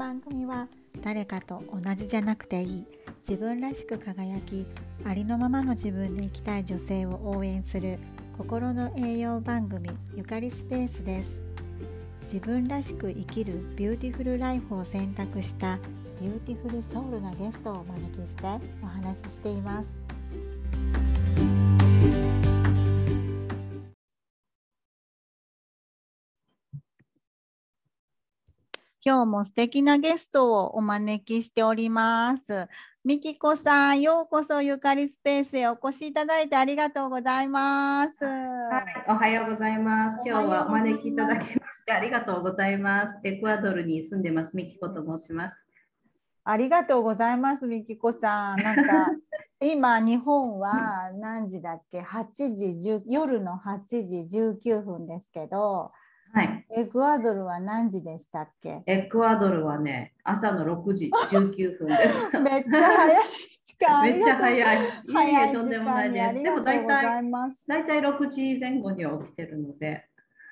番組は誰かと同じじゃなくていい自分らしく輝きありのままの自分で生きたい女性を応援する心の栄養番組ゆかりスペースです。自分らしく生きるビューティフルライフを選択したビューティフルソウルなゲストをお招きしてお話ししています。今日も素敵なゲストをお招きしております。みきこさん、ようこそゆかりスペースへお越しいただいてありがとうございます。はい、おはようございます。今日はお招きいただきましてありがとうございます。エクアドルに住んでます、みきこと申します。ありがとうございます、みきこさん。なんか 今日本は何時だっけ？8時10夜の8時19分ですけど、はい、エクアドルは何時でしたっけ？エクアドルはね、朝の6時19分です。めっちゃ早い時間。めっちゃ早い。いえい早いえ、とんでもないです。でも大体、大体6時前後には起きてるので。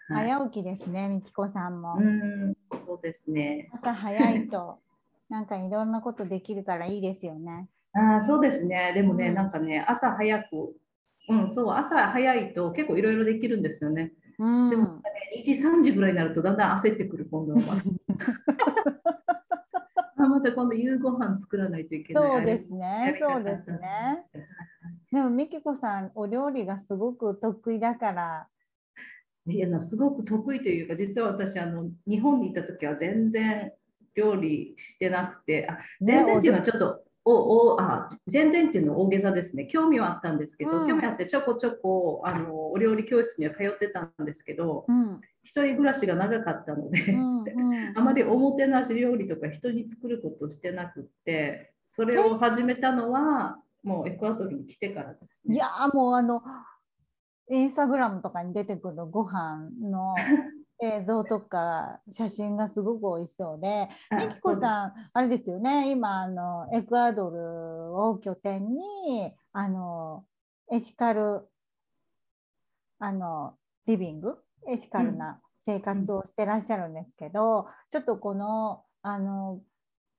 はい、早起きですね、みきこさんも。うん、そうですね。朝早いと、なんかいろんなことできるからいいですよね。あそうですね。でもね、うん、なんかね、朝早く、うん、そう、朝早いと結構いろいろできるんですよね。うん、でも、ね、2時、3時ぐらいになるとだんだん焦ってくる、今度は。また今度夕ご飯作らないといけない。そうですね、そうですね。でも、みきこさん、お料理がすごく得意だから。いやすごく得意というか、実は私、あの日本にいた時は全然料理してなくて、あ全然っていうのはちょっと、おおあ全然っていうのは大げさですね。興味はあったんですけど、うん、興味あってちょこちょこあのお料理教室には通ってたんですけど、うん、一人暮らしが長かったので、うんうん、あまりおもてなし料理とか人に作ることをしてなくって、それを始めたのはもうエクアドルに来てからです、ね、いやもうあのインスタグラムとかに出てくるご飯の 映像とか写真がすごく美味しそうで、みきこさん、あれですよね、今あの、エクアドルを拠点にあのエシカルあのリビング、エシカルな生活をしてらっしゃるんですけど、うん、ちょっとこのあの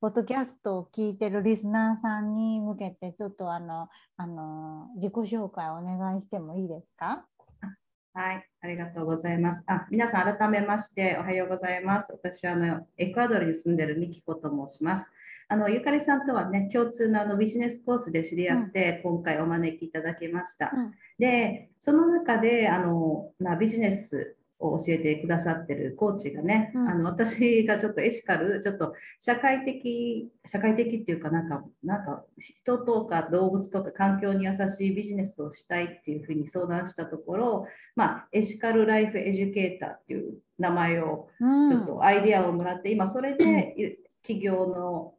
ポッドキャストを聞いてるリスナーさんに向けて、ちょっとあのあの自己紹介お願いしてもいいですか？はい、ありがとうございます。あ、皆さん改めましておはようございます。私はあのエクアドルに住んでるミキコと申します。あのゆかりさんとはね共通のあのビジネスコースで知り合って、うん、今回お招きいただきました。うん、で、その中であのなビジネスを教えてくださってるコーチがね、うん、あの私がちょっとエシカルちょっと社会的社会的っていうかなんかなんか人とか動物とか環境に優しいビジネスをしたいっていうふうに相談したところ、まあ、エシカルライフエデュケーターっていう名前をちょっとアイデアをもらって、うん、今それで 起業の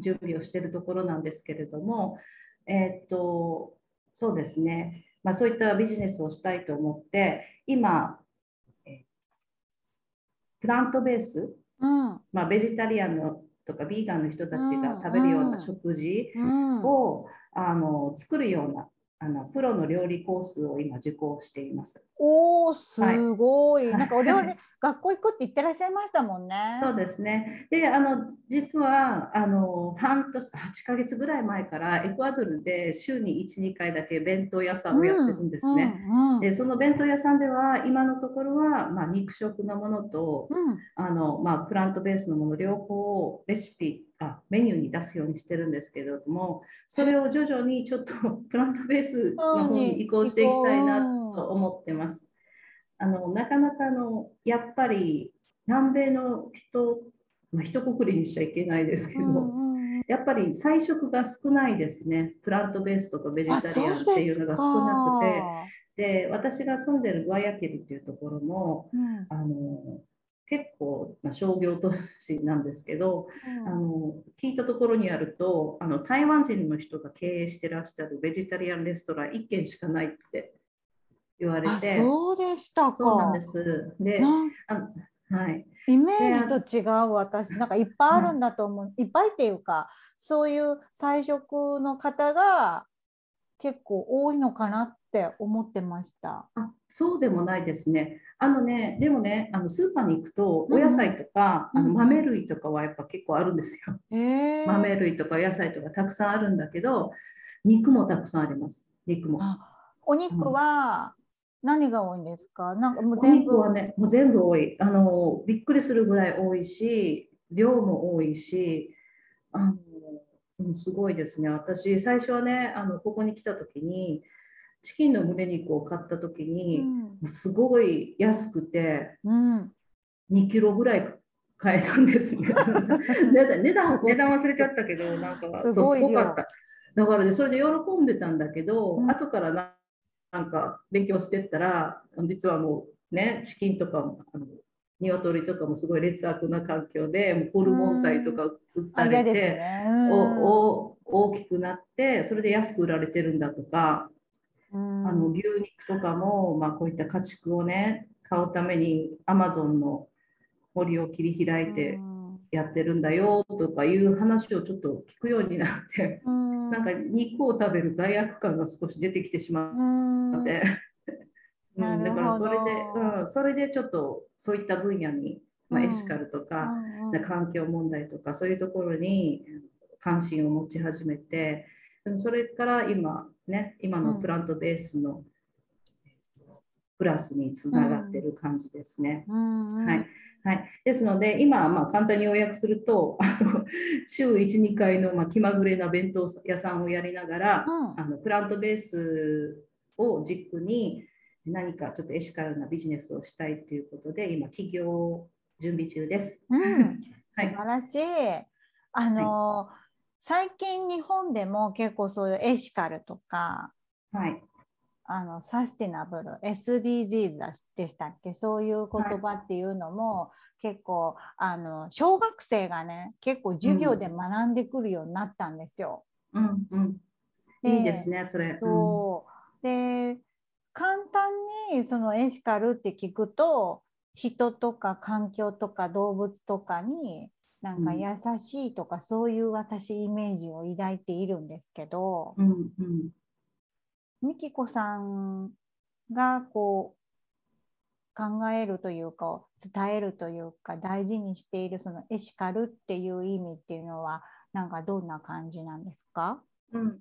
準備をしているところなんですけれどもえー、っとそうですね。まあ、そういったビジネスをしたいと思って今プラントベース、うん、まあ、ベジタリアンのとかビーガンの人たちが食べるような食事を、うん、あの作るようなあのプロの料理コースを今受講しています。おお、すごい。はい、なんかお料理 学校行くって言ってらっしゃいましたもんね。そうですね。で、あの実はあの半年8ヶ月ぐらい前からエクアドルで週に1、2回だけ弁当屋さんをやってるんですね。うんうん、で、その弁当屋さんでは今のところはまあ肉食のものと、うん、あのまあプラントベースのもの両方レシピあメニューに出すようにしてるんですけれどもそれを徐々にちょっと プラントベースの方に移行していきたいなと思ってます。あのなかなかのやっぱり南米の人、まあ、一括りにしちゃいけないですけど、うんうん、やっぱり菜食が少ないですね。プラントベースとかベジタリアンっていうのが少なくて。で私が住んでるグアヤケルっていうところも、うん、あの結構、まあ、商業都市なんですけど、うん、あの聞いたところによるとあの台湾人の人が経営してらっしゃるベジタリアンレストラン1軒しかないって言われてそうでしたか。そうなんです。であはい、イメージと違う私。なんかいっぱいあるんだと思う、い。っぱいっていうかそういう菜食の方が結構多いのかなっって思ってました。あそうでもないですね。あのね、でもね、あのスーパーに行くと、お野菜とか、うんあの豆類とかはやっぱ結構あるんですよ。豆類とか野菜とかたくさんあるんだけど、肉もたくさんあります。肉も。あお肉は何が多いんですか？なんかもうお全部。肉はね、もう全部多い。あの、びっくりするぐらい多いし、量も多いし、あの、うんすごいですね。私、最初はね、あの、ここに来た時に、チキンの胸肉を買った時うに、ん。すごい安くて、うん。2キロぐらい買えたんですね。値段値段忘れちゃったけど、なんかすそうごすごかった。だからね、それで喜んでたんだけど、うん後からななんか勉強してったら、実はもうね、チキンとかも、あの鶏とかもすごい劣悪な環境で、ホルモン剤とか売ったあ嫌ですれて、ね。おお大きくなって、それで安く売られてるんだとか、うんあの牛肉とかも、まあ、こういった家畜をね、買うためにアマゾンの森を切り開いてうん。やってるんだよとかいう話をちょっと聞くようになって、うん。なんか肉を食べる罪悪感が少し出てきてしまうん。って、うんだからそれで、うん、それでちょっとそういった分野に、まあ、うん。エシカルとか、うんうん。環境問題とかそういうところに関心を持ち始めてそれから今ね今のプラントベースのプラスにつながってる感じですね。はい。はい、ですので今、まあ、簡単に要約するとあの 週12回の、まあ、気まぐれな弁当屋さんをやりながら、うん。あのプラントベースを軸に何かちょっとエシカルなビジネスをしたいということで今起業準備中です。うん。はい。素晴らしい。あの、最近日本でも結構そういうエシカルとかはい。あのサステナブル SDGs でしたっけ？そういう言葉っていうのも、結構あの小学生がね結構授業で学んでくるようになったんですよ。うんうん、でいいですね、それ。そう。で簡単にそのエシカルって聞くと人とか環境とか動物とかになんかうん。優しいとか、そういう私イメージを抱いているんですけど、うんうん。みきこさんがこう考えるというか伝えるというか大事にしているそのエシカルっていう意味っていうのはなんかどんな感じなんですか？うん、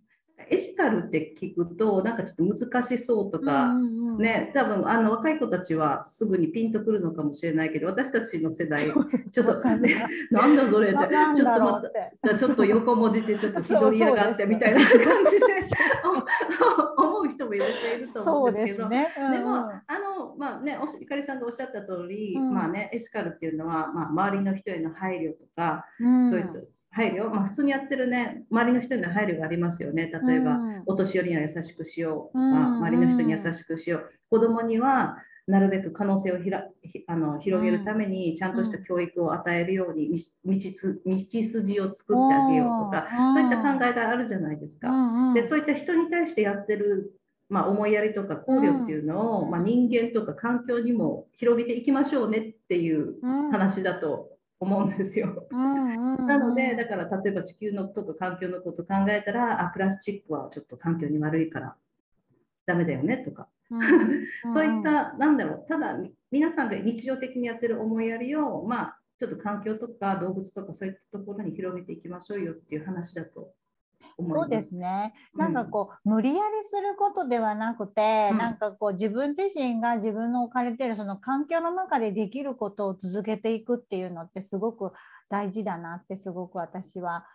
エシカルって聞くと、なんかちょっと難しそうとか、うんうんうん。ね、多分あの若い子たちはすぐにピンとくるのかもしれないけど、私たちの世代、ちょっと、ね、なんだそれって、ちょっとまた。ちょっと横文字でちょっとそうひどいやがってみたいな感じで 思う人もいらっしゃると思そううんですけど、ですね。うんうん。でも、あの、まあね、おしゆかりさんがおっしゃった通り、うん。まあね、エシカルっていうのは、まあ、周りの人への配慮とか、うん。そういった配慮、まあ、普通にやってるね、周りの人への配慮がありますよね。例えば、うん。お年寄りには優しくしよう。とか、うん。周りの人に優しくしよう。子供にはなるべく可能性をひらひあの広げるために、ちゃんとした教育を与えるように、道つ道筋を作ってあげようとか、うん。そういった考えがあるじゃないですか。うんうん。でそういった人に対してやってる、まあ、思いやりとか考慮っていうのを、うん。まあ、人間とか環境にも広げていきましょうねっていううん。話だと思うんですよ。なので、だから例えば地球のとか環境のこと考えたら、あプラスチックはちょっと環境に悪いからダメだよねとか、うんそういった、なんだろう、ただみ皆さんが日常的にやってる思いやりを、まあ、ちょっと環境とか動物とかそういったところに広げていきましょうよっていう話だと。そうですね。うん。なんかこう、無理やりすることではなくて、うん。なんかこう自分自身が自分の置かれているその環境の中でできることを続けていくっていうのってすごく大事だなってすごく私は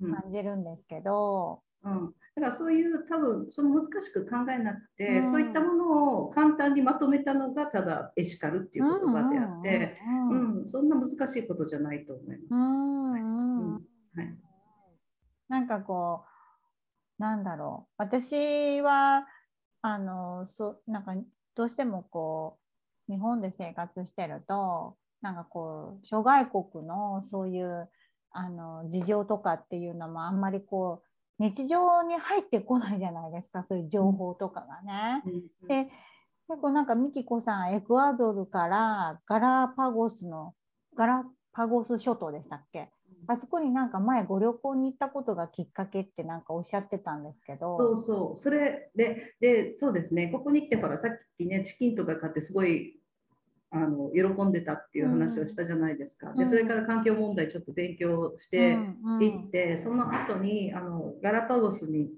うん。感じるんですけど。うん、だからそういう多分その難しく考えなくて、うん。そういったものを簡単にまとめたのがただエシカルっていう言葉であって、うんうんうんそんな難しいことじゃないと思います。うんうんうん。はいなんかこうなんだろう。私はあのそなんかどうしてもこう日本で生活してるとなんかこう諸外国のそういうあの事情とかっていうのもあんまりこう日常に入ってこないじゃないですか。そういう情報とかがね。うん。で結構なんかミキコさんエクアドルからガラパゴスのガラパゴス諸島でしたっけ？あそこになんか前ご旅行に行ったことがきっかけってなんかおっしゃってたんですけど。そうそう。それで、で、そうですね。ここに来てほら、さっきね、チキンとか買ってすごいあの喜んでたっていう話をしたじゃないですか。うん、でそれから環境問題ちょっと勉強していって、うんうん、その後にあにガラパゴスに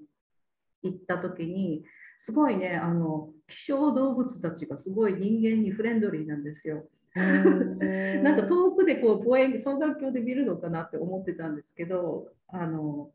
行った時にすごいねあの希少動物たちがすごい人間にフレンドリーなんですよ。なんか遠くでこう望遠双眼鏡で見るのかなって思ってたんですけどあの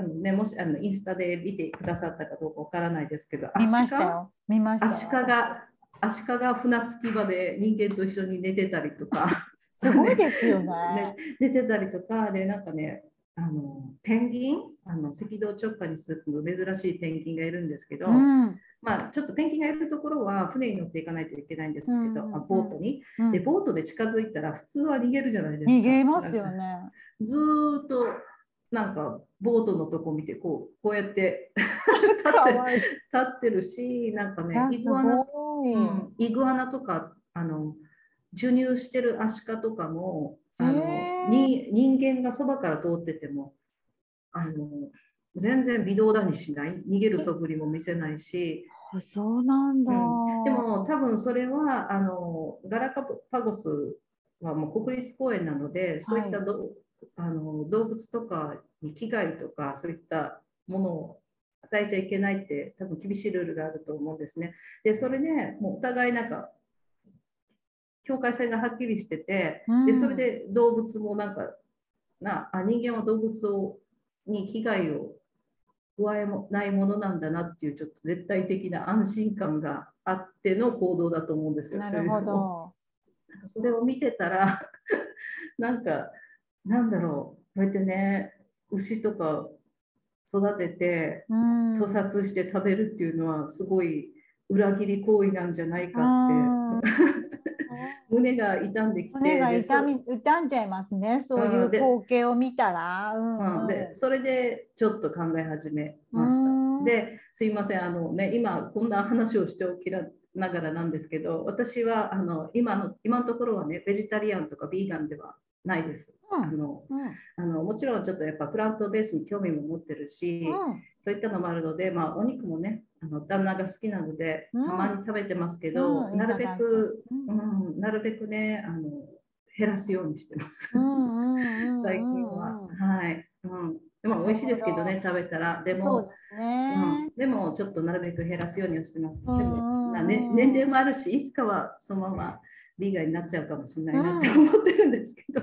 あのね、もしあのインスタで見てくださったかどうかわからないですけど、見ましたよ。見ました。アシカがアシカが船着き場で人間と一緒に寝てたりとか。すごいですよね 寝てたりとか。でなんかねあのペンギン？あの赤道直下に住む珍しいペンギンがいるんですけど、うん、まあ、ちょっとペンギンがいるところは船に乗っていかないといけないんですけど、うんうん、あボートに、うん、でボートで近づいたら普通は逃げるじゃないですか。逃げますよね。ずっとなんかボートのとこ見てこうこうやって 立って立ってるしなんかねイグアナ、うん、イグアナとかあの授乳してるアシカとかもあのに人間がそばから通っててもあの全然微動だにしない。逃げる素振りも見せないし。そうなんだ、うん、でも多分それはあのガラパゴスはもう国立公園なのでそういったど、はい。あの動物とかに危害とかそういったものを与えちゃいけないって多分厳しいルールがあると思うんですね。でそれでもうお互いなんか境界線がはっきりしてて、でそれで動物もなんかなあ人間は動物をに危害を加えもないものなんだなっていうちょっと絶対的な安心感があっての行動だと思うんですよ。なるほど。それを見てたら なんかなんだろう。こうやってね牛とか育てて屠殺して食べるっていうのはすごい裏切り行為なんじゃないかって 胸が痛んできて胸が痛み痛んじゃいますね。そういう光景を見たら、うん、でそれでちょっと考え始めました。ですいませんあのね今こんな話をしておきながらなんですけど私はあの今の今のところはねベジタリアンとかビーガンではないです。うん、あの、うん、あのもちろんちょっとやっぱプラントベースに興味も持ってるし、うん、そういったのもあるので、まあ、お肉もねあの旦那が好きなので、たまに食べてますけど、なるべく、うんなるべくねあの減らすようにしてます。最近は。はい。うんでも美味しいですけどね、食べたら。でも、でねうん、でもちょっとなるべく減らすようにはしてます。でも、ね、年齢もあるし、いつかはそのままビーガンになっちゃうかもしれないなって思ってるんですけど。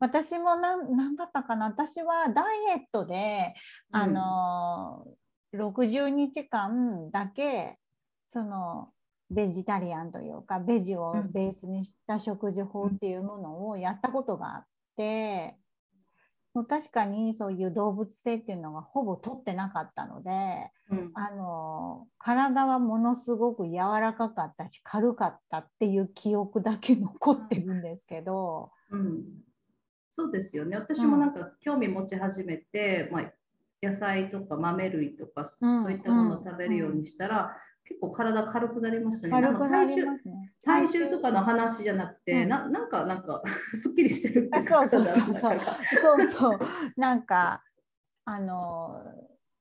私も何何だったかな。私はダイエットで、うん、あの60日間だけそのベジタリアンというかベジをベースにした食事法っていうものをやったことがあって、確かにそういう動物性っていうのがほぼ取ってなかったので、うん、あの体はものすごく柔らかかったし軽かったっていう記憶だけ残ってるんですけど。うん、そうですよね。私もなんか興味持ち始めて、まあ、野菜とか豆類とか、そういったものを食べるようにしたら、結構体軽くなりましたね。軽くなりますね。体重とかの話じゃなくて、うん、ななんかなんか すっきりしてるってそうそうそうそう。そうそう。なんかあの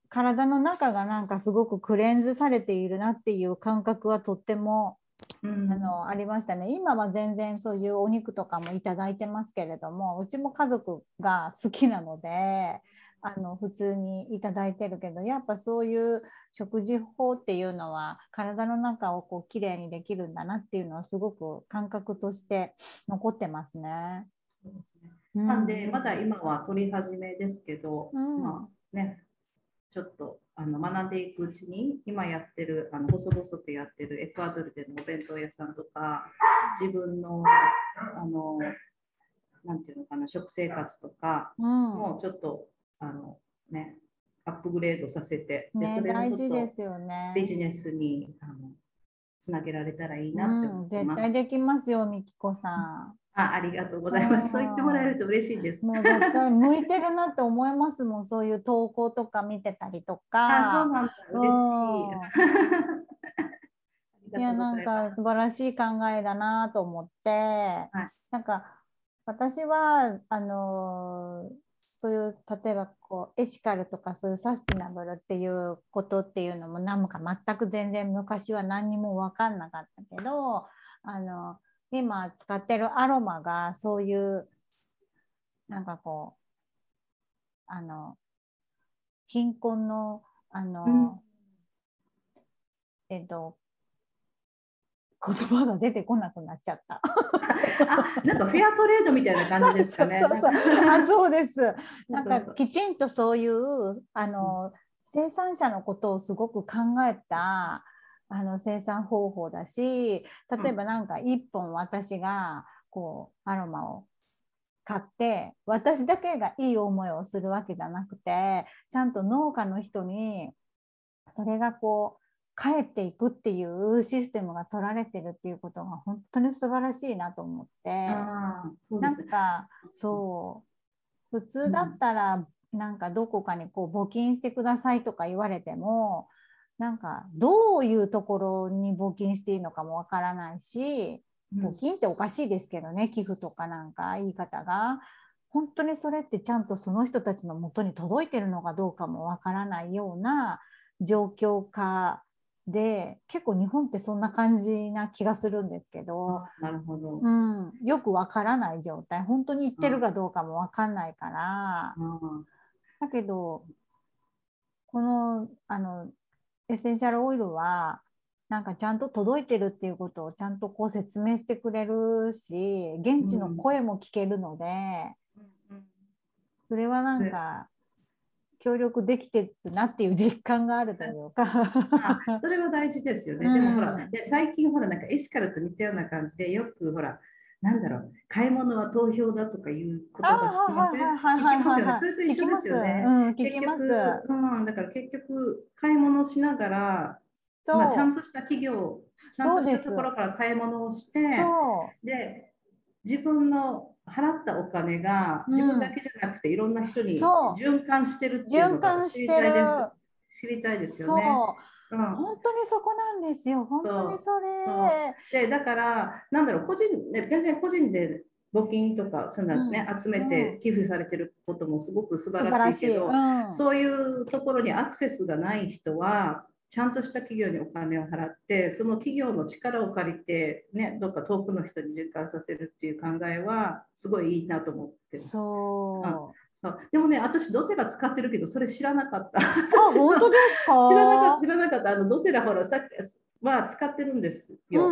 体の中がなんかすごくクレンズされているなっていう感覚はとっても、うん、あのありましたね。今は全然そういうお肉とかもいただいてますけれども、うちも家族が好きなので。あの普通にいただいてるけどやっぱそういう食事法っていうのは体の中をこうきれいにできるんだなっていうのはすごく感覚として残ってますね。そうですね。なんでまだ今は取り始めですけど、うん、まあねちょっとあの学んでいくうちに今やってるあの細々とやってるエクアドルでのお弁当屋さんとか自分のあのなんていうのかな食生活とか、うん、もうちょっとあのね、アップグレードさせて、でそれ大事ですよね。ビジネスにあのつなげられたらいいなって思ってます。うん、絶対できますよ、みきこさん。あありがとうございます。そう言ってもらえると嬉しいです。もう絶対向いてるなって思いますもん、そういう投稿とか見てたりとか。あそうなんだ、嬉しい。いや、なんか素晴らしい考えだなと思って、はい、なんか私はあのそういう例えばこうエシカルとかそういうサスティナブルっていうことっていうのもなんか全く全然昔は何にも分かんなかったけどあの今使ってるアロマがそういうなんかこうあの貧困のあの、うん、えっと言葉が出てこなくなっちゃった。あなんかフェアトレードみたいな感じですかね。そうそうあそうです。なんかきちんとそういうあの、うん、生産者のことをすごく考えたあの生産方法だし例えばなんか1本私がこうアロマを買って私だけがいい思いをするわけじゃなくてちゃんと農家の人にそれがこう帰っていくっていうシステムが取られてるっていうことが本当に素晴らしいなと思って、なんかそう普通だったらなんかどこかにこう募金してくださいとか言われてもなんかどういうところに募金していいのかもわからないし募金っておかしいですけどね寄付とかなんか言い方が。本当にそれってちゃんとその人たちのもとに届いてるのかどうかもわからないような状況下で結構日本ってそんな感じな気がするんですけどなるほど、うん、よくわからない状態。本当に言ってるかどうかもわかんないから、うん、だけどこのあのエッセンシャルオイルはなんかちゃんと届いてるっていうことをちゃんとこう説明してくれるし現地の声も聞けるので、うん、それはなんか協力できてるなっていう実感があるというかそれは大事ですよね。うん、でもほらで最近ほらなんかエシカルと似たような感じでよくほらなんだろう買い物は投票だとかいうことが聞。それと一緒ですよね。うん、結局、うん、だから結局買い物しながら、まあ、ちゃんとした企業ちゃんとしたところから買い物をしてで自分の払ったお金が自分だけじゃなくて、いろんな人に循環してるっていうのが知りたいです。知りたいですよね。う。ん、本当にそこなんですよ。本当にそれ。でだからなんだろう個人ね全然個人で募金とかそういうのね、うん、集めて寄付されてることもすごく素晴らしいけど、うん、そういうところにアクセスがない人はちゃんとした企業にお金を払ってその企業の力を借りて、ね、どっか遠くの人に循環させるっていう考えはすごいいいなと思ってそう、そう。でもね私ドテラ使ってるけどそれ知らなかった。あ本当ですか？知らなかった知らなかった。あのドテラほらさっきは使ってるんですよ。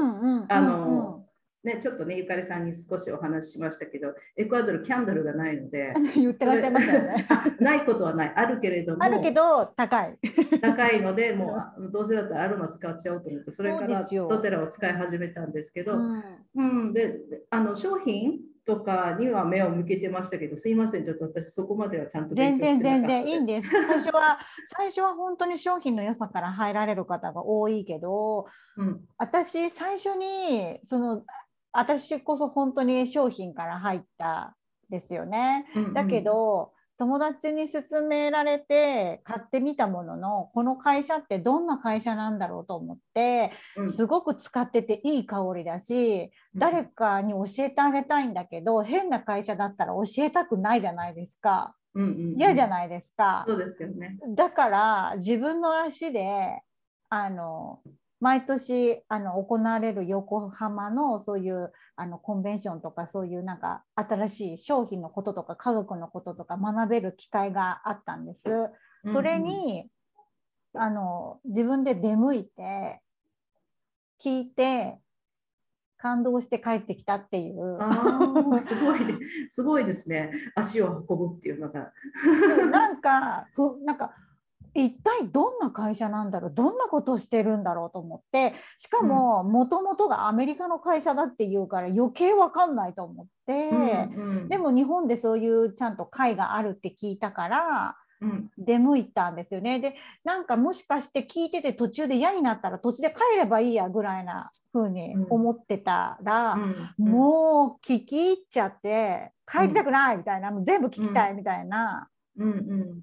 あのね、ちょっとね、ゆかりさんに少しお話ししましたけど、エクアドルキャンドルがないので、言ってらっしゃいますよね。ないことはない、あるけれども、あるけど高い。高いので、もうどうせだったらアロマ使っちゃおうと思って、それからドテラを使い始めたんですけど、うん、うん、であの商品とかには目を向けてましたけど、すいません、ちょっと私そこまではちゃんと全然全然いいんです。最初は 最初は本当に商品の良さから入られる方が多いけど、うん、私最初にその私こそ本当に商品から入ったですよね。うんうん、だけど友達に勧められて買ってみたもののこの会社ってどんな会社なんだろうと思ってすごく使ってていい香りだし誰かに教えてあげたいんだけど変な会社だったら教えたくないじゃないですか。嫌、うんうん、じゃないですか。そうですよね。だから自分の足であの毎年あの行われる横浜のそういうあのコンベンションとかそういうなんか新しい商品のこととか科学のこととか学べる機会があったんです。それに、うん、あの自分で出向いて聞いて感動して帰ってきたっていう。すごい、すごいですね。足を運ぶっていうのが。なんか、ふなんか一体どんな会社なんだろうどんなことをしてるんだろうと思ってしかももともとがアメリカの会社だっていうから余計わかんないと思って、うんうん、でも日本でそういうちゃんと会があるって聞いたから。出向いたんですよね。でなんかもしかして聞いてて途中で嫌になったら途中で帰ればいいやぐらいな風に思ってたら、うん、もう聞き入っちゃって帰りたくないみたいな、もう全部聞きたいみたいな、うんうん、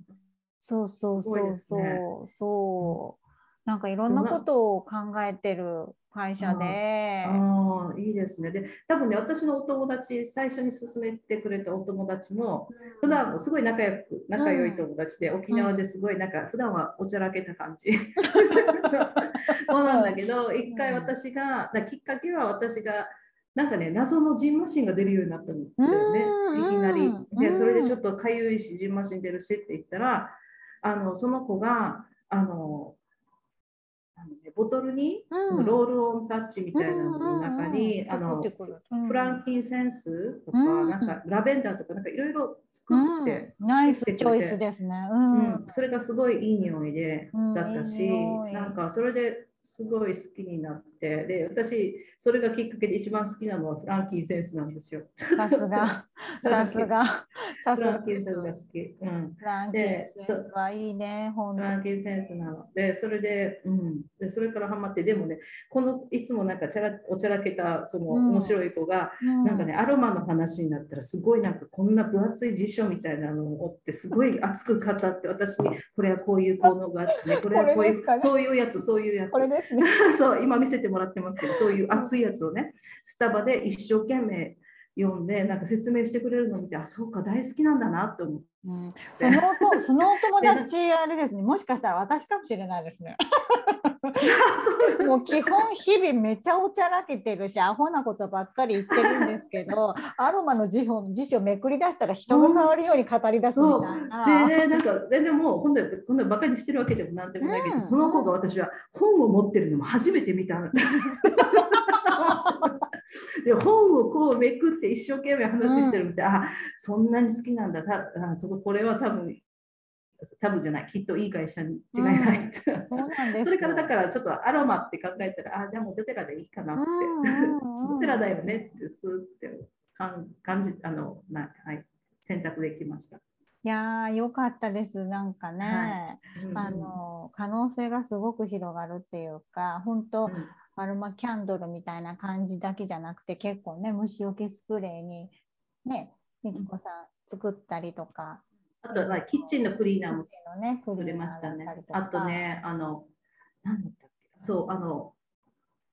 そうそうそうそう、ね、そうなんかいろんなことを考えてる会社で。ああいいですね。で多分ね私のお友達最初に勧めてくれたお友達も普段すごい仲良く仲良い友達で、沖縄ですごいなんか普段はおちゃらけた感じ。そうなんだけど一回私がだきっかけは私がなんかね謎のジンマシンが出るようになったんだよねいきなり。でそれでちょっとかゆいしジンマシン出るしって言ったらあのその子があのあのね、ボトルに、うん、ロールオンタッチみたいなのの中に、あのフランキンセンスとか、うん、なん。かラベンダーとかなんかいろいろ作って、うん、ナイスチョイスですね、うん。それがすごいいい匂いで、だったし、いい。なんかそれですごい好きになってで私それがきっかけで一番好きなのはフランキーセンスなんですよ。さすが。さすが。フランキーセンスが好き。うん、フランキーセンスはいいねフランキーセンスなの。でそれで,、うん、でそれからハマってでもねこのいつもなんかチャラおちゃらけたその面白い子が、うん、なんかねアロマの話になったらすごいなんかこんな分厚い辞書みたいなのを追ってすごい熱く語って私にこれはこういう効能があってねこれはこういう、ね、そういうやつそういうやつ。これですね。そう今見せてもらってますけどそういう熱いやつをねスタバで一生懸命読んでなんか説明してくれるのを見てあそうか大好きなんだなって思うん、その そのお友達あれですね。もしかしたら私かもしれないですね。もう基本日々めちゃおちゃらけてるしアホなことばっかり言ってるんですけど アロマの辞書辞書めくり出したら人が変わるように語り出すみたいな。う。ん、でねなんか全然もう本当に今度バカにしてるわけでもなんでもないけど、うん、その方が私は本を持ってるのも初めて見た。で本をこうめくって一生懸命話してるみたい、うん、あそんなに好きなんだ。たあそここれは多分多分じゃない。きっといい会社に違いないって、うん、それからだからちょっとアロマって考えたらあじゃあもうドテラでいいかなって、ドテラだよねってスーって感じあのな、はい、選択できました。いや良かったです。なんかね、はい。うん、あの可能性がすごく広がるっていうか本当、うんアロマキャンドルみたいな感じだけじゃなくて結構ね虫除けスプレーにねみきこさん作ったりとか。あとはキッチンのクリーナーも作れましたね。あとね、あの、なんだったっけそう、あの、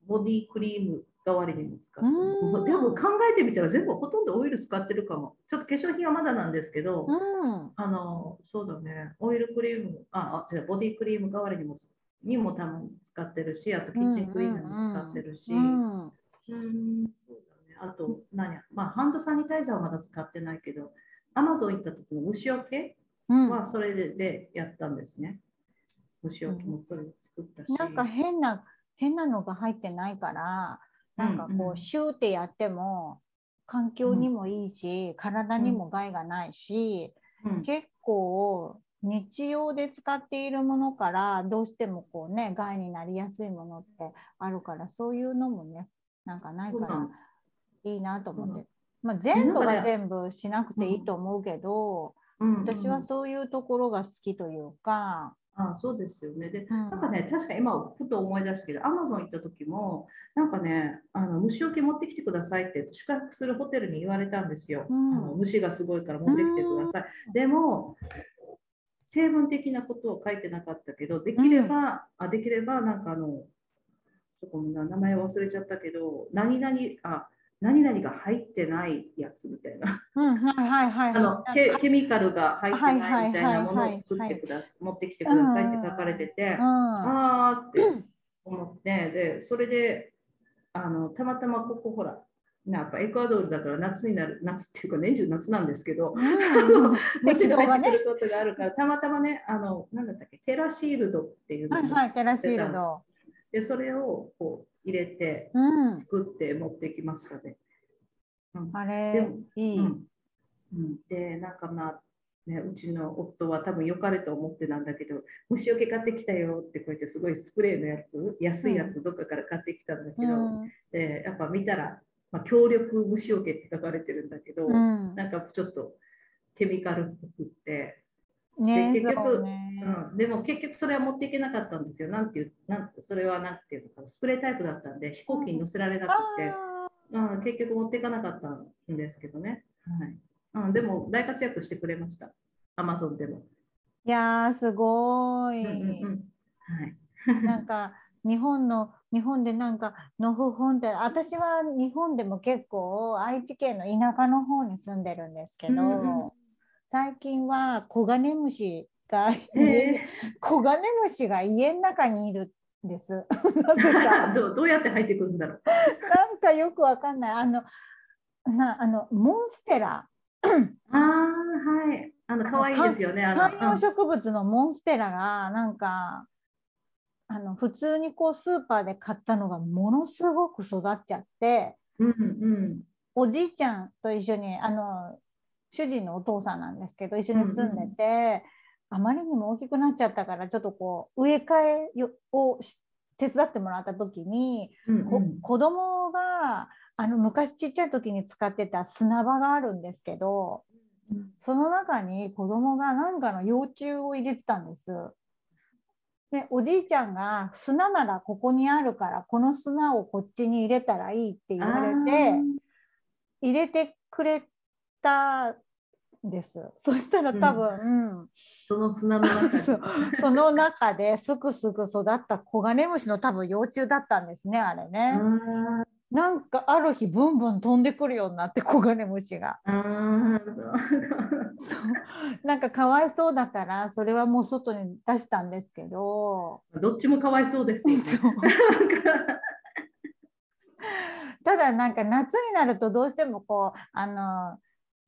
ボディクリーム代わりにも使ってます。でも考えてみたら全部ほとんどオイル使ってるかも。ちょっと化粧品はまだなんですけど、うん、あの、そうだね、オイルクリーム、あ、あ違う、ボディクリーム代わりにもにもたまに使ってるし、あとキッチンクリーナーも使ってるし、うん、うんそうだね、あと何、まあ、ハンドサニタイザーはまだ使ってないけど、アマゾン行った時の虫除けはそれで,、でやったんですね。虫除けもそれで作ったし。なんか変な変なのが入ってないから、なんかこう、シューってやっても環境にもいいし、体にも害がないし、結構日常で使っているものからどうしてもこうね害になりやすいものってあるからそういうのもねなんかないからいいなと思って、まあ、全部が全部しなくていいと思うけど、私はそういうところが好きというか。ああそうですよね。で、なんかね、確か今、ふと思い出したけど、アマゾン行った時も、なんかね、あの虫除け持ってきてくださいって宿泊するホテルに言われたんですよ。うん、あの虫がすごいから持ってきてください。でも、成分的なことを書いてなかったけど、できれば、うん、あできれば、なんかあの、そこの名前忘れちゃったけど、何々、あ、何々が入ってないやつみたいな。あのケケミカルが入ってないみたいなものを作ってください、持ってきてくださいって書かれてて、ああって思って、で、それで、あのたまたまここほら、やっぱエクアドルだから夏になる夏っていうか年中夏なんですけど、うん、虫が入ってることがあるから、たまたまねあのなんだったっけテラシールドっていうのはいはい、テラシールド。でそれをこう入れて作って持ってきましたね。うん、あれいい、うん。うん、でなんかまあね、うちの夫は多分良かれと思ってなんだけど虫除け買ってきたよってこうやってすごいスプレーのやつ安いやつどっかから買ってきたんだけど、うん、でやっぱ見たらまあ、協力虫除けって書かれてるんだけど、うん、なんかちょっとケミカルっぽくって。ね、で結局、ね、うん、でも結局それは持っていけなかったんですよ。なんていうなんそれはなんていうのかスプレータイプだったんで飛行機に乗せられなくて、うん、結局持っていかなかったんですけどね。はいうん、でも大活躍してくれました。アマゾンでも。いやすごい。うんうんうん、はいなんか日本の日本でなんかのほほんって私は日本でも結構愛知県の田舎の方に住んでるんですけど、うんうん、最近はコガネムシが、えー、コガネムシが家の中にいるんです。どどうやって入ってくるんだろう。なんかよくわかんない。あのなあのモンステラ。ああはい。あの可愛いですよね。観葉植物のモンステラがなんかあの普通にこうスーパーで買ったのがものすごく育っちゃって、うんうん、おじいちゃんと一緒にあの主人のお父さんなんですけど一緒に住んでて、うんうん、あまりにも大きくなっちゃったからちょっとこう植え替えを手伝ってもらった時に、うんうん、子供があの昔ちっちゃい時に使ってた砂場があるんですけど、うん、その中に子供が何かの幼虫を入れてたんです。でおじいちゃんが砂ならここにあるからこの砂をこっちに入れたらいいって言われて入れてくれたんです。そしたら多分、うん、その砂の中そその中ですくすく育ったコガネムシの多分幼虫だったんですねあれね。なんかある日ブンブン飛んでくるようになってコガネムシが。そう。なんかかわいそうだからそれはもう外に出したんですけど。どっちもかわいそうです、ね、ただなんか夏になるとどうしてもこうあの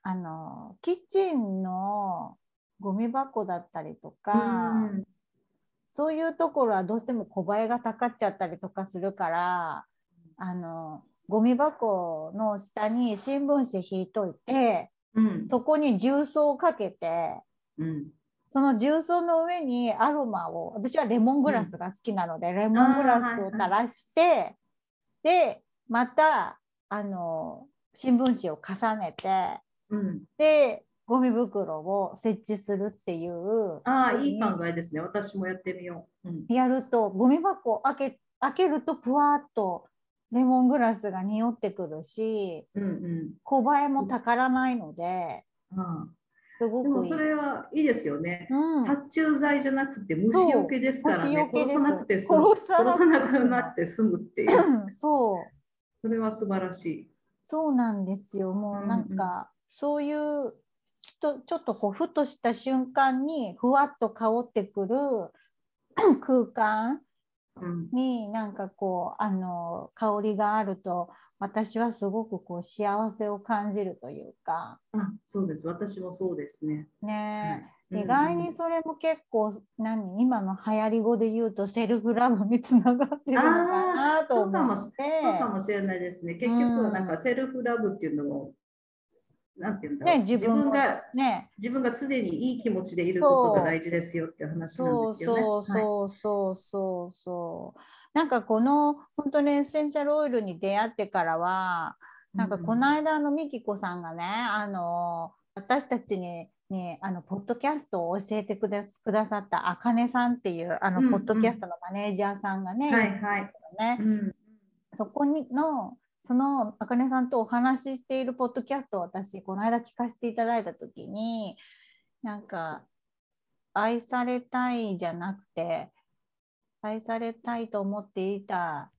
あのキッチンのゴミ箱だったりとか、うそういうところはどうしても小映えがたかっちゃったりとかするからあのゴミ箱の下に新聞紙引いといてうん、そこに重曹をかけて、うん、その重曹の上にアロマを私はレモングラスが好きなので、うん、レモングラスを垂らして、はいはい、でまたあの新聞紙を重ねて、うん、でゴミ袋を設置するっていうああいい考えですね。私もやってみよう、うん、やるとゴミ箱開け開けるとふわっとレモングラスが匂ってくるし、うんうん、小映えもたからないので、うん、すごくでもそれはいいですよね、うん、殺虫剤じゃなくて虫除けですからね。殺さなくて済む。殺さなくなって済むっていう、そう。それは素晴らしい。そうなんですよ。もうなんか、うんうん、そういうとちょっとこうふとした瞬間にふわっと香ってくる 空間になんかこうあの香りがあると私はすごくこう幸せを感じるというか。あそうです。私もそうですね。ね、はい、意外にそれも結構何今の流行り語で言うとセルフラブにつながってるのかなと思って。そうかも。しれないですね。結局はなんかセルフラブっていうのもなんていうんだろう、ね、自分が、ね、自分が常にいい気持ちでいることが大事ですよって話なんですよね。そう。そうそうそうそう、なんかこの本当にエッセンシャルオイルに出会ってからはなんかこの間のみきこさんがね、あの私たちににあのポッドキャストを教えてくだくださったあかねさんっていうあの、ポッドキャストのマネージャーさんがね、はいはい。ね、うん、そこにのそのあかねさんとお話ししているポッドキャストを私この間聞かせていただいた時になんか愛されたいじゃなくて愛されたいと思っていた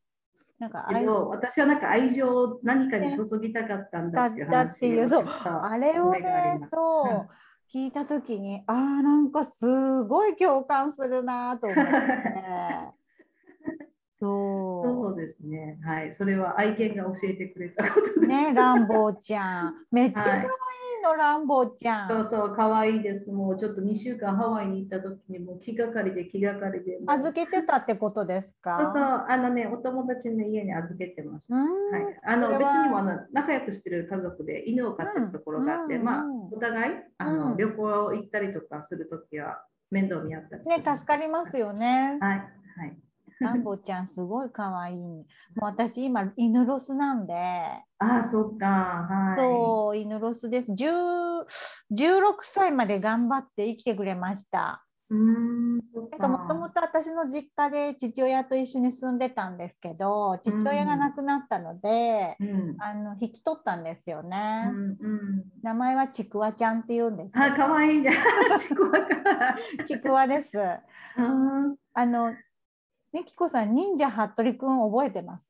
なんか愛私はなんか愛情を何かに注ぎたかったんだっていう話っていうそうあれをねそう聞いた時にああなんかすごい共感するなと思って。ですね。はい。それは愛犬が教えてくれたことです。ね、ランボーちゃん。めっちゃ可愛いの、はい、ランボーちゃん。そうそう、可愛いです。もうちょっと2週間ハワイに行った時にも気がかりで気がかりで。預けてたってことですか？そうそう、あのね、お友達の家に預けてました。はい。あの別にもあの仲良くしてる家族で犬を飼ってるところがあって、うん、まあお互いあの、うん、旅行行ったりとかするときは面倒見合ったりね、助かりますよね。はい。はい。ランボちゃんすごい可愛い。もう私今犬ロスなんで。ああ、そっか。はい。そう、犬ロスです。16歳まで頑張って生きてくれました。うんなんかもともと私の実家で父親と一緒に住んでたんですけど父親が亡くなったので、うん、あの引き取ったんですよね、うんうん、名前はちくわちゃんって言うんですあ可愛いねちくわかちくわですあのみきこさん、忍者服部くん覚えてます？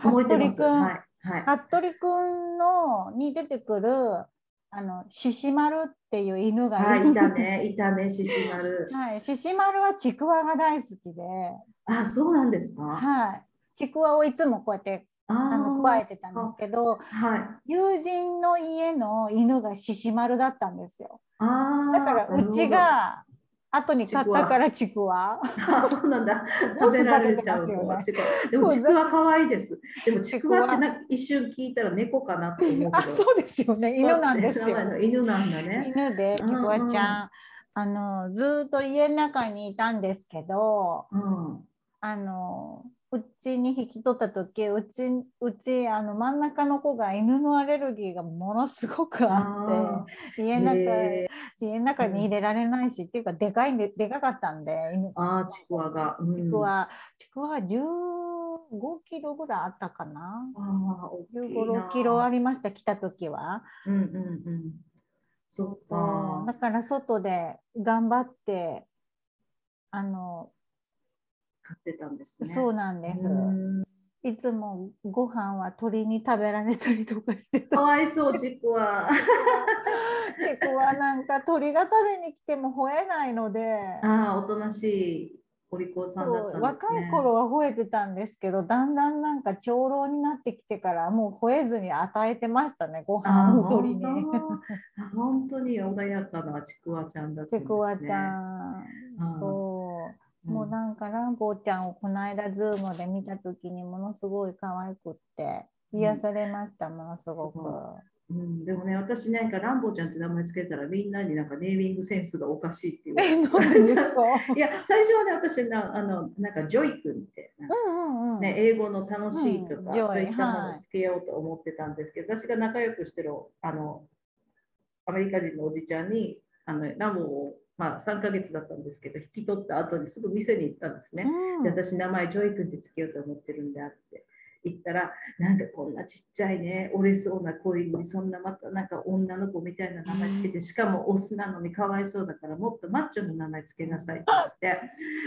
覚えてます。服部くん、はい。はい。服部くんのに出てくるあの獅子丸っていう犬がはいい、たね、いたね、獅子丸。はい、獅子丸はちくわが大好きで、あ、そうなんですか？はい、ちくわをいつもこうやってあのあ加えてたんですけど、あ、はい。友人の家の犬が獅子丸だったんですよ。ああ。だからうちが後に買ったからちくわ。あ、そうなんだ。食べられちゃうのちくわでもちくわ可愛いです。でもちくわわってな一瞬聞いたら猫かなと思うけど。あ、そうですよね。犬なんですよ 犬なんだね。犬でちくわちうんうんゃん、あのずーっと家の中にいたんですけど、うん。あのうちに引き取った時うちうちあの真ん中の子が犬のアレルギーがものすごくあって家の中へ家の中に入れられないし、っていうかでかいんででかかったんで犬ああ、ちくわが。うん、ちくわちくわは15キロぐらいあったかなああ、大きい15、な6キロありました来た時は。うんうんうん。そうだか。から外で頑張ってあの買ってたんですね。そうなんです。うんいつもご飯は鳥に食べられたりとかしてた。かわいそう、ちくわ。ちくわなんか鳥が食べに来ても吠えないので、ああ、おとなしいお利口さんだそうったんですね。若い頃は吠えてたんですけど、だんだんなんか長老になってきてからもう吠えずに与えてましたね、ごあ飯を鳥に。本当に穏やかなちくわちゃんだったんです、ね。ちくわちゃんそう。うん。もうなんかランボーちゃんをこの間ズームで見た時にものすごい可愛くって癒されました、ものすごく。うん、でもね、私なんかランボーちゃんって名前つけたらみんなになんかネーミングセンスがおかしいっていう。え、なんでですか？いや、最初はね、私な、あの、なんかジョイ君って、なうんうんうん。ね、英語の楽しいとか、うんそういったものつけようと思ってたんですけど、私が仲良くしてるあのアメリカ人のおじちゃんにあのランボーを、まあ、3ヶ月だったんですけど、引き取った後にすぐ店に行ったんですね。うんで私、名前ジョイ君ってつけようと思ってるんだって言ったら、なんかこんなちっちゃいね、折れそうな子に、そんなまたなんか女の子みたいな名前つけて、しかもオスなのにかわいそうだから、もっとマッチョの名前つけなさいって言って、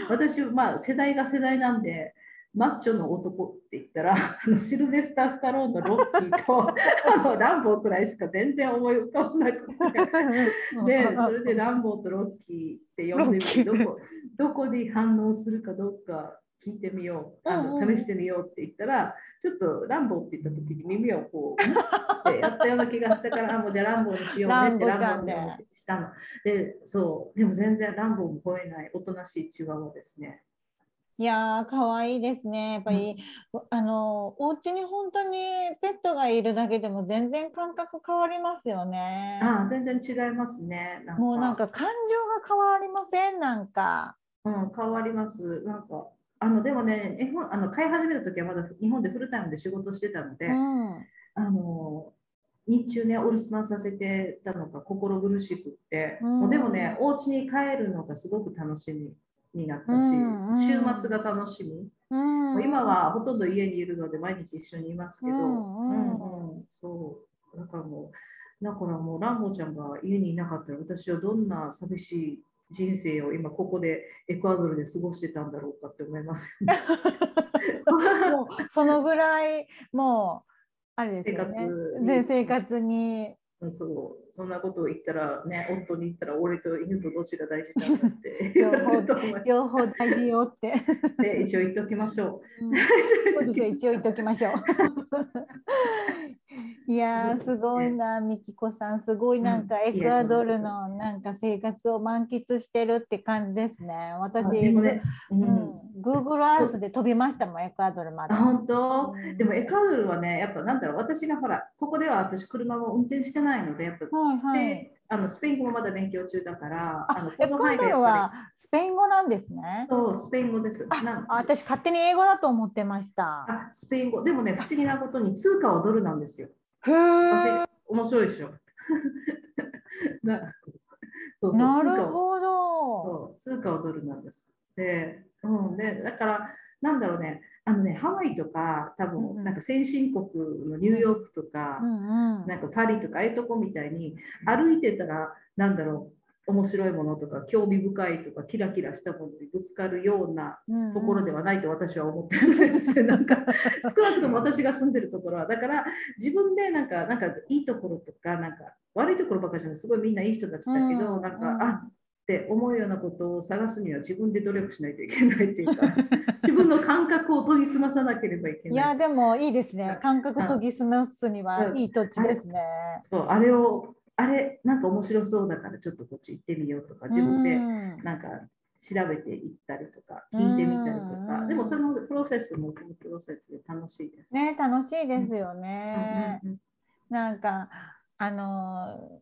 私、まあ世代が世代なんで、マッチョの男って言ったら、あのシルベスター・スタローンのロッキーと あのランボーくらいしか全然思い浮かばなくて。で、それでランボーとロッキーって呼んでみて、どこどこに反応するかどうか聞いてみよう、あの試してみようって言ったら、ちょっとランボーって言った時に耳をこう、ってやったような気がしたから、あもうじゃあランボーにしようねってランボーにしたの。で、そう、でも全然ランボーも吠えない、おとなしいチワワですね。いやー、可愛いですね。やっぱり、あの、お家に本当にペットがいるだけでも全然感覚変わりますよね。ああ、全然違いますね。もうなんか感情が変わりません？なんか。うん、変わります。なんか、あの、でもね、日本あの飼い始めた時はまだ日本でフルタイムで仕事してたので、うん。あの日中ねお留守番させてたのが心苦しくって、うんもうでもねお家に帰るのがすごく楽しみになったし、うんうん。週末が楽しみ、うん。もう今はほとんど家にいるので毎日一緒にいますけど、うんうん。う。んうんそうだからもうだからもうランボちゃんが家にいなかったら私はどんな寂しい人生を今ここでエクアドルで過ごしてたんだろうかって思います。も うそのぐらいもうあれですよね。生活に。で生活にそうそんなことを言ったらね、夫に言ったら俺と犬とどっちが大事だって 両方大事よって。で一応言っておきましょう。うんそうですよ、一応言っておきましょう。いやー、すごいな、みきこさん、すごいなんかうんエクアドルのなんか生活を満喫してるって感じですね。あ私、ね、ううん。ん、Google Earth で飛びましたもん、エクアドルまで。あ本当、うん。でもエクアドルはね、やっぱなんだろう、私がほら、ここでは私車も運転してないので、やっぱ、はいはい。せあのスペイン語もまだ勉強中だから、あのエクアドルはスペイン語なんですね。そうスペイン語です。あ私、勝手に英語だと思ってました。あスペイン語。でもね、不思議なことに通貨はドルなんですよ。へ私ー、面白いでしょ。なそうそうなるほど。そう、通貨はドルなんです。で、うん、で、だから、なんだろうね、あのね、ハワイとか、多分なんか先進国のニューヨークとか、なんかパリとか、ああいうとこみたいに、歩いてたら、なんだろう、面白いものとか興味深いとかキラキラしたものにぶつかるようなところではないと私は思ってるんですよ。なんか少なくとも私が住んでるところは。だから自分でなんかなんかいいところとかなんか悪いところばかりじゃないすごいみんないい人たちだけど、なんか、あって思うようなことを探すには自分で努力しないといけないっていうか 自分の感覚を研ぎ澄まさなければいけない。いやでもいいですね。感覚研ぎ澄ますにはいい土地ですね。そうあれをあれなんか面白そうだからちょっとこっち行ってみようとか自分でなんか調べていったりとか聞いてみたりとか。でもそのプロセスもこのプロセスで楽しいです。ね楽しいですよね。なんかあの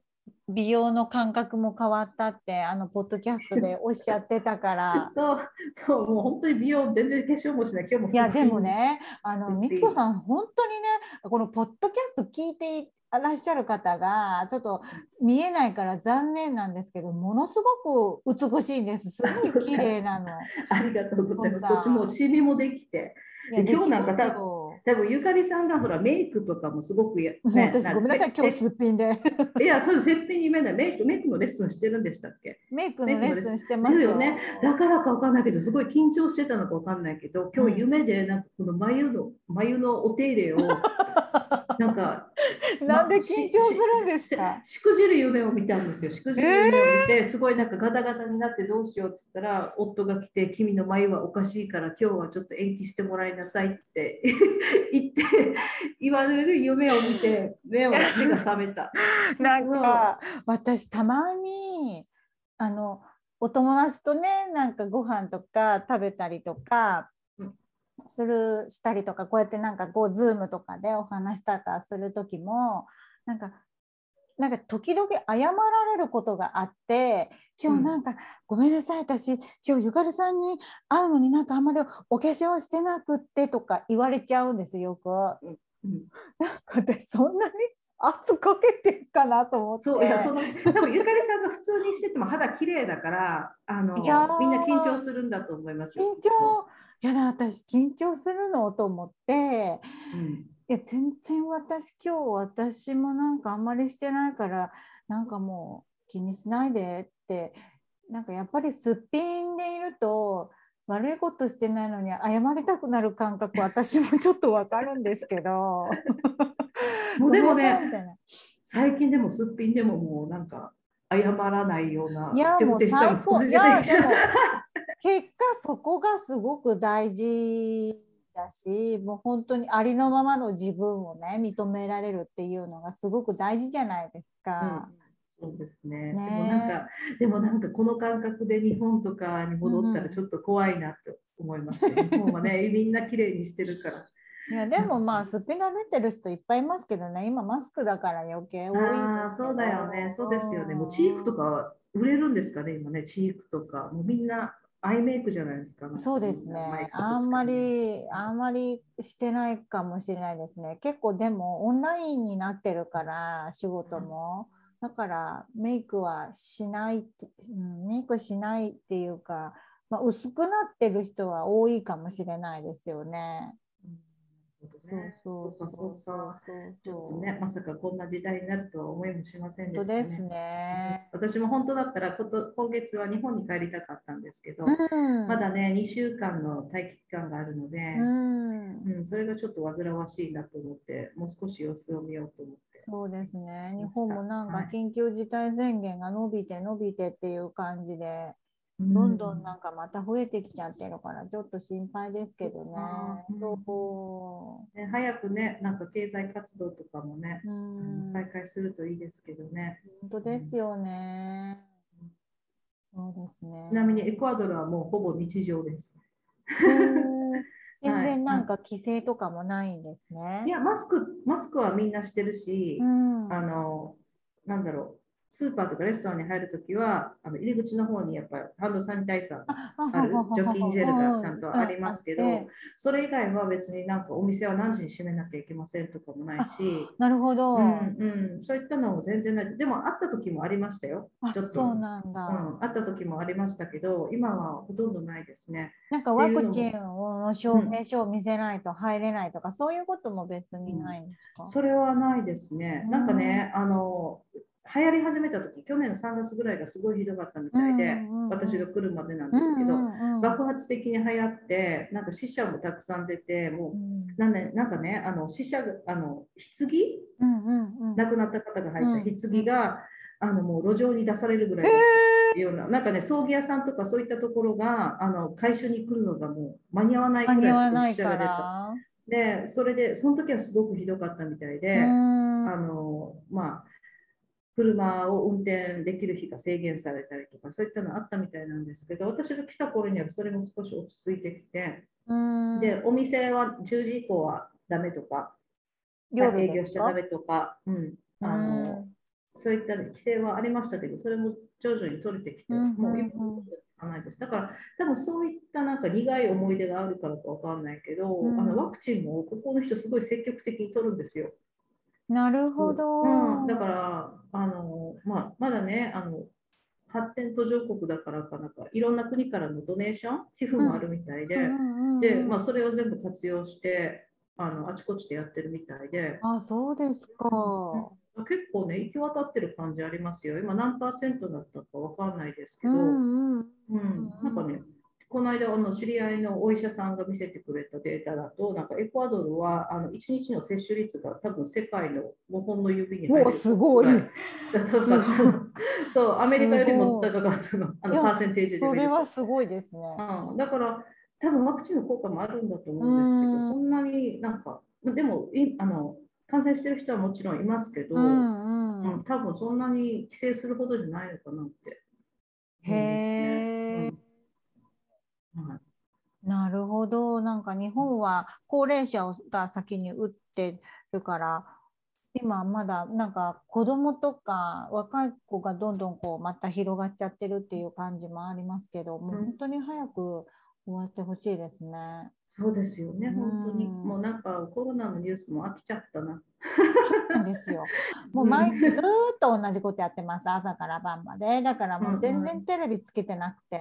美容の感覚も変わったってあのポッドキャストで おっしゃってたから。そうそうもう本当に美容全然化粧もしない。今日もいやでもねあのみきこさん本当にねこのポッドキャスト聞いていらっしゃる方がちょっと見えないから残念なんですけどものすごく美しいんです。すごい綺麗なの。ありがとうございます。こっちもシミもできて。今日なんかさ多分ゆかりさんがほらメイクとかもすごくや、ね、私ごめんなさい。今日すっぴんで。いやそうすっぴん夢だメイクメイクのレッスンしてるんでしたっけ？メイクのレッスンしてます。よね。だからかわかんないけどすごい緊張してたのかわかんないけど今日夢でなんかこの眉の眉のお手入れを なんかなんで緊張するんですか、しくじる夢を見たんですよ。しくじる夢を見て、えー、すごいなんかガタガタになってどうしようって言ったら夫が来て君の眉はおかしいから今日はちょっと延期してもらいなさいって 言って言われる夢を見て目を目が覚めた。なんか私たまにあのお友達とねなんかご飯とか食べたりとかするしたりとかこうやってなんかこうズームとかでお話したかする時もなんかなんか時々謝られることがあって今日なんか、うん、ごめんなさい私今日ゆかりさんに会うのになんかあんまりお化粧してなくってとか言われちゃうんですよく。うん。うん、なんか私そんなに圧かけてるかなと思って。そういやその多分ゆかりさんが普通にしてても肌綺麗だからあのみんな緊張するんだと思います緊張。いやだ私緊張するのと思って、うん、いや全然私今日私もなんかあんまりしてないからなんかもう気にしないでって。なんかやっぱりすっぴんでいると悪いことしてないのに謝りたくなる感覚 私もちょっとわかるんですけど。もうでもね最近でもすっぴんでももうなんか謝らないようないやもう最高。いやでも結果そこがすごく大事だしもう本当にありのままの自分をね認められるっていうのがすごく大事じゃないですか。うんそうですね。ねでもなんか、でもなんかこの感覚で日本とかに戻ったらちょっと怖いなって思います、ね、うん、日本はね、みんな綺麗にしてるから。いやでもまあすっぴんが出てる人いっぱいいますけどね今マスクだから余計多いあそうだよねそうですよねもうチークとか売れるんですかね今ねチークとかもうみんなアイメイクじゃないですか。そうですね。あんまり、あんまりしてないかもしれないですね。結構でもオンラインになってるから、仕事も。だからメイクはしない、うん、メイクしないっていうか、まあ、薄くなってる人は多いかもしれないですよね。ね、そうそうそう。かちょっとねまさかこんな時代になるとは思いもしませんでしたね。ですね。私も本当だったらこと今月は日本に帰りたかったんですけど、うん、まだね2週間の待機期間があるので、うん、うん、それがちょっと煩わしいなと思ってもう少し様子を見ようと思って。そうですね。日本もなんか緊急事態宣言が伸びて伸びてっていう感じで、どんどんなんかまた増えてきちゃってるからちょっと心配ですけどね。そうね早くねなんか経済活動とかもね、うん、再開するといいですけどね。本当ですよね。そうですね。ちなみにエクアドルはもうほぼ日常です。全然なんか規制とかもないんですね。はい、いやマスクマスクはみんなしてるし、うん、あのなんだろうスーパーとかレストランに入るときはあの入り口の方にやっぱりハンドサニタイザーある除菌ジェルがちゃんとありますけど、それ以外は別になんかお店は何時に閉めなきゃいけませんとかもないし、なるほど、うんうん、そういったのも全然ない。でも会った時もありましたよ。ちょっと。そうなんだ、うん、会った時もありましたけど、今はほとんどないですね。なんかワクチンの証明書を見せないと入れないとか、うん、そういうことも別にないんですか、それはないですね。なんかね、あの流行り始めた時去年の3月ぐらいがすごいひどかったみたいで、私が来るまでなんですけど、爆発的に流行ってなんか死者もたくさん出てもううん。なんでなんかねあの死者があの棺？うんうんうん。亡くなった方が入うん。った棺が、あのもう路上に出されるぐらいだったような、なんかね葬儀屋さんとかそういったところがあの回収に来るのがもう間に合わないぐらい死者が出た。ら。でそれでその時はすごくひどかったみたいで、うん。あのまあ車を運転できる日が制限されたりとかそういったのあったみたいなんですけど私が来た頃にはそれも少し落ち着いてきて、うん。でお店は10時以降はダメとか夜営業しちゃダメとか、うん、あのそういった規制はありましたけどそれも徐々に取れてきて、うんもう今もないですだから多分そういったなんか苦い思い出があるからかわかんないけど、うん。あのワクチンもここの人すごい積極的に取るんですよ。なるほど。う。ん、だからあの、まあ、まだねあの発展途上国だからかなんかいろんな国からのドネーション寄付もあるみたいで、うんうんうんでまあ、それを全部活用してあのあちこちでやってるみたいで、あ、そうですか。結構ね行き渡ってる感じありますよ。今何パーセントだったかわかんないですけど、ううんん。うん。なんかねこの間あの知り合いのお医者さんが見せてくれたデータだとなんかエクアドルはあの1日の接種率が多分世界の5本の指に入る。おすごい。そう。アメリカよりも高かったの。あのパーセンテージでそれはすごいですね。うん、だから多分ワクチンの効果もあるんだと思うんですけうん。どそんなになんかでもいあの感染してる人はもちろんいますけど、ううん。んうん。多分そんなに規制するほどじゃないのかなってへえ。うんはいなるほど。なんか日本は高齢者が先に打ってるから、今まだなんか子供とか若い子がどんどんこうまた広がっちゃってるっていう感じもありますけど、もう本当に早く終わってほしいですね。そうですよね、うん本当に。もうなんかコロナのニュースも飽きちゃったな。そうですよ。もう毎ずーっと同じことやってます、朝から晩まで。だからもう全然テレビつけてなくて、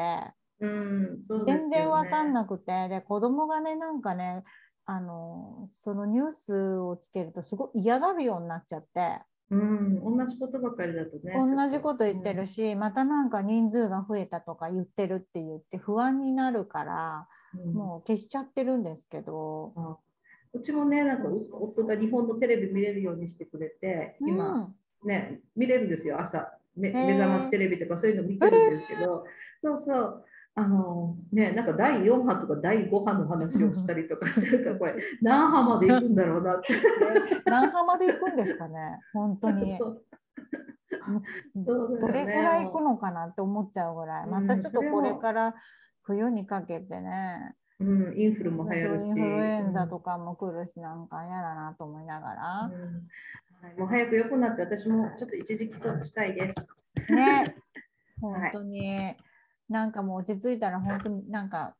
うん、ね全然わかんなくて、で子供がね、なんかね、あのそのニュースをつけるとすごい嫌がるようになっちゃって、うん、同じことばかりだとね。同じこと言ってる。るし、またなんか人数が増えたとか言ってるって言って不安になるから、うんもう消しちゃってるんですけど、あうちもね、なんかう夫が日本のテレビ見れるようにしてくれて、今、ね、見れるんですよ、朝。目覚ましテレビとかそういうの見てるんですけど、そうそう。あのね、なんか第4波とか第5波の話をしたりとかしてるから、これ何波まで行くんだろうなって。うん、何波まで行くんですかね、本当に。そう。そうだよね。どれぐらい行くのかなって思っちゃうぐらい、またちょっとこれから冬にかけてね、うん、インフルも流行るし。インフルエンザとかも来るし、なんか嫌だなと思いながら。うん。はい、もう早く良くなって、私もちょっと一時帰国したいです。ね、本当に、なんかもう落ち着いたら本当になんか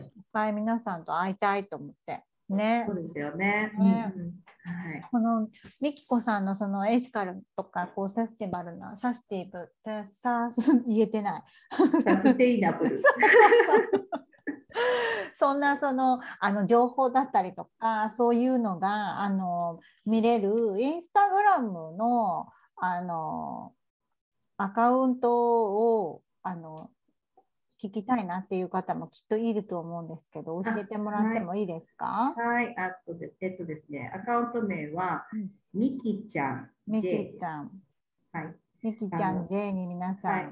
いっぱい皆さんと会いたいと思って。ねそ、うですよね。ねうんうんはい。このミキコさんのそのエシカルとかこうサスティバルなサスティブササ言えてないサステイナブル。そんなそのあの情報だったりとかそういうのがあの見れるインスタグラムのあのアカウントをあの聞きたいなっていう方もきっといると思うんですけど教えてもらってもい。いですか、はい、あとで、えっとですね、アカウント名は、うん。ミキちゃん。みきちゃん、はい。みきちゃん J に皆さん、はい。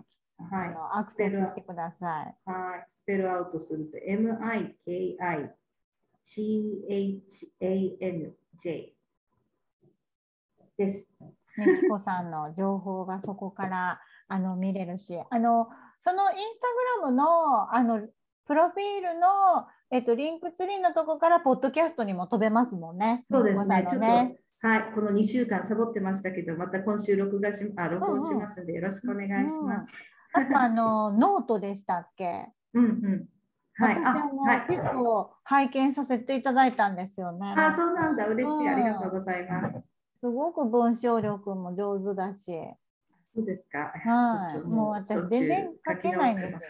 はい。あのアクセスしてください。はい、スペルアウトすると M-I-K-I-C-H-A-N-J です。みきこさんの情報がそこからあの見れるし、あのそのインスタグラムのあのプロフィールのえっとリンクツリーのとこからポッドキャストにも飛べますもんね。そうですねね。はい、この2週間サボってましたけど、また今週録画しあ録音しますので、よろしくお願いします。あとあのノートでしたっけ？うんうん。はい、私あの、はい。結構拝見させていただいたんですよね。あ、そうなんだ、嬉しい、うんありがとうございます。すごく文章力も上手だし。そうですか？はい、もう私全然書けないんです。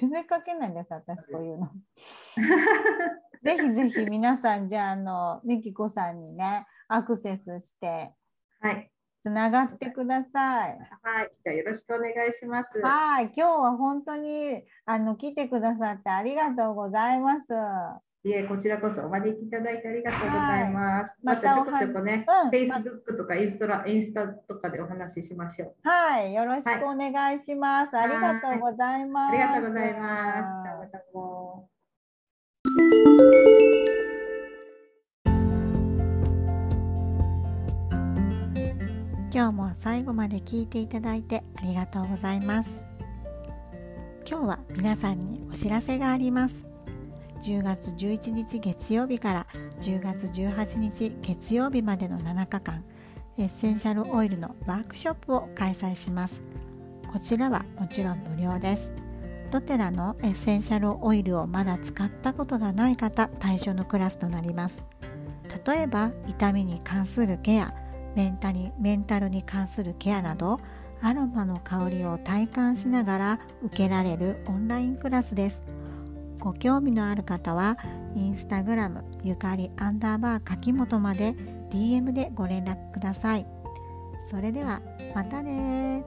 全然書けないんです、私そういうの。ぜひぜひ皆さん、じゃあ、あの、みきこさんにね、アクセスして、はい。つながってください。はい、じゃあよろしくお願いします。はい、今日は本当にあの来てくださってありがとうございます。いえ、こちらこそお招きいただいてありがとうございます。はい、またちょこちょこね、うん、Facebook とかインスタインスタとかでお話ししましょう。はい、よろしくお願いします。はい、ありがとうございます。ありがとうございます。今日も最後まで聞いていただいてありがとうございます。今日は皆さんにお知らせがあります。10月11日月曜日から10月18日月曜日までの7日間エッセンシャルオイルのワークショップを開催します。こちらはもちろん無料です。ドテラのエッセンシャルオイルをまだ使ったことがない方対象のクラスとなります。例えば痛みに関するケアメンタにメンタルに関するケアなどアロマの香りを体感しながら受けられるオンラインクラスです。ご興味のある方はインスタグラムゆかりアンダーバー柿本まで DM でご連絡ください。それではまたね